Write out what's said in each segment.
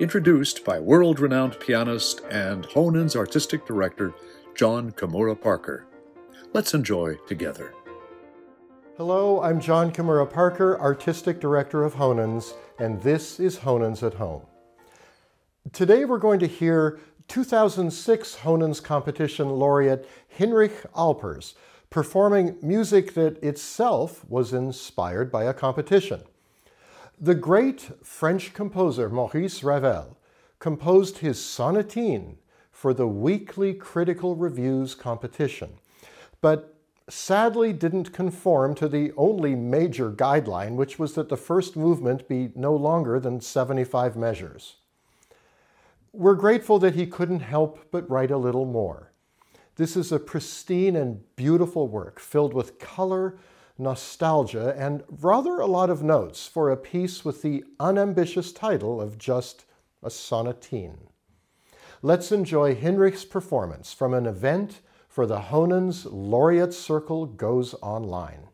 introduced by world renowned pianist and Honen's artistic director, Jon Kimura Parker. Let's enjoy together. Hello, I'm Jon Kimura Parker, Artistic Director of Honens, and this is Honens at Home. Today we're going to hear 2006 Honens competition laureate Hinrich Alpers performing music that itself was inspired by a competition. The great French composer Maurice Ravel composed his sonatine for the weekly Critical Reviews competition, but sadly didn't conform to the only major guideline, which was that the first movement be no longer than 75 measures. We're grateful that he couldn't help but write a little more. This is a pristine and beautiful work filled with color, nostalgia, and rather a lot of notes for a piece with the unambitious title of just a sonatine. Let's enjoy Hinrich's performance from an event for the Honens Laureate Circle Goes Online.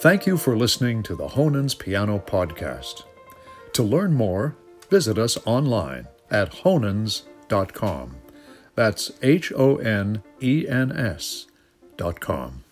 Thank you for listening to the Honens Piano Podcast. To learn more, visit us online at honens.com. That's H O N E N S dot com.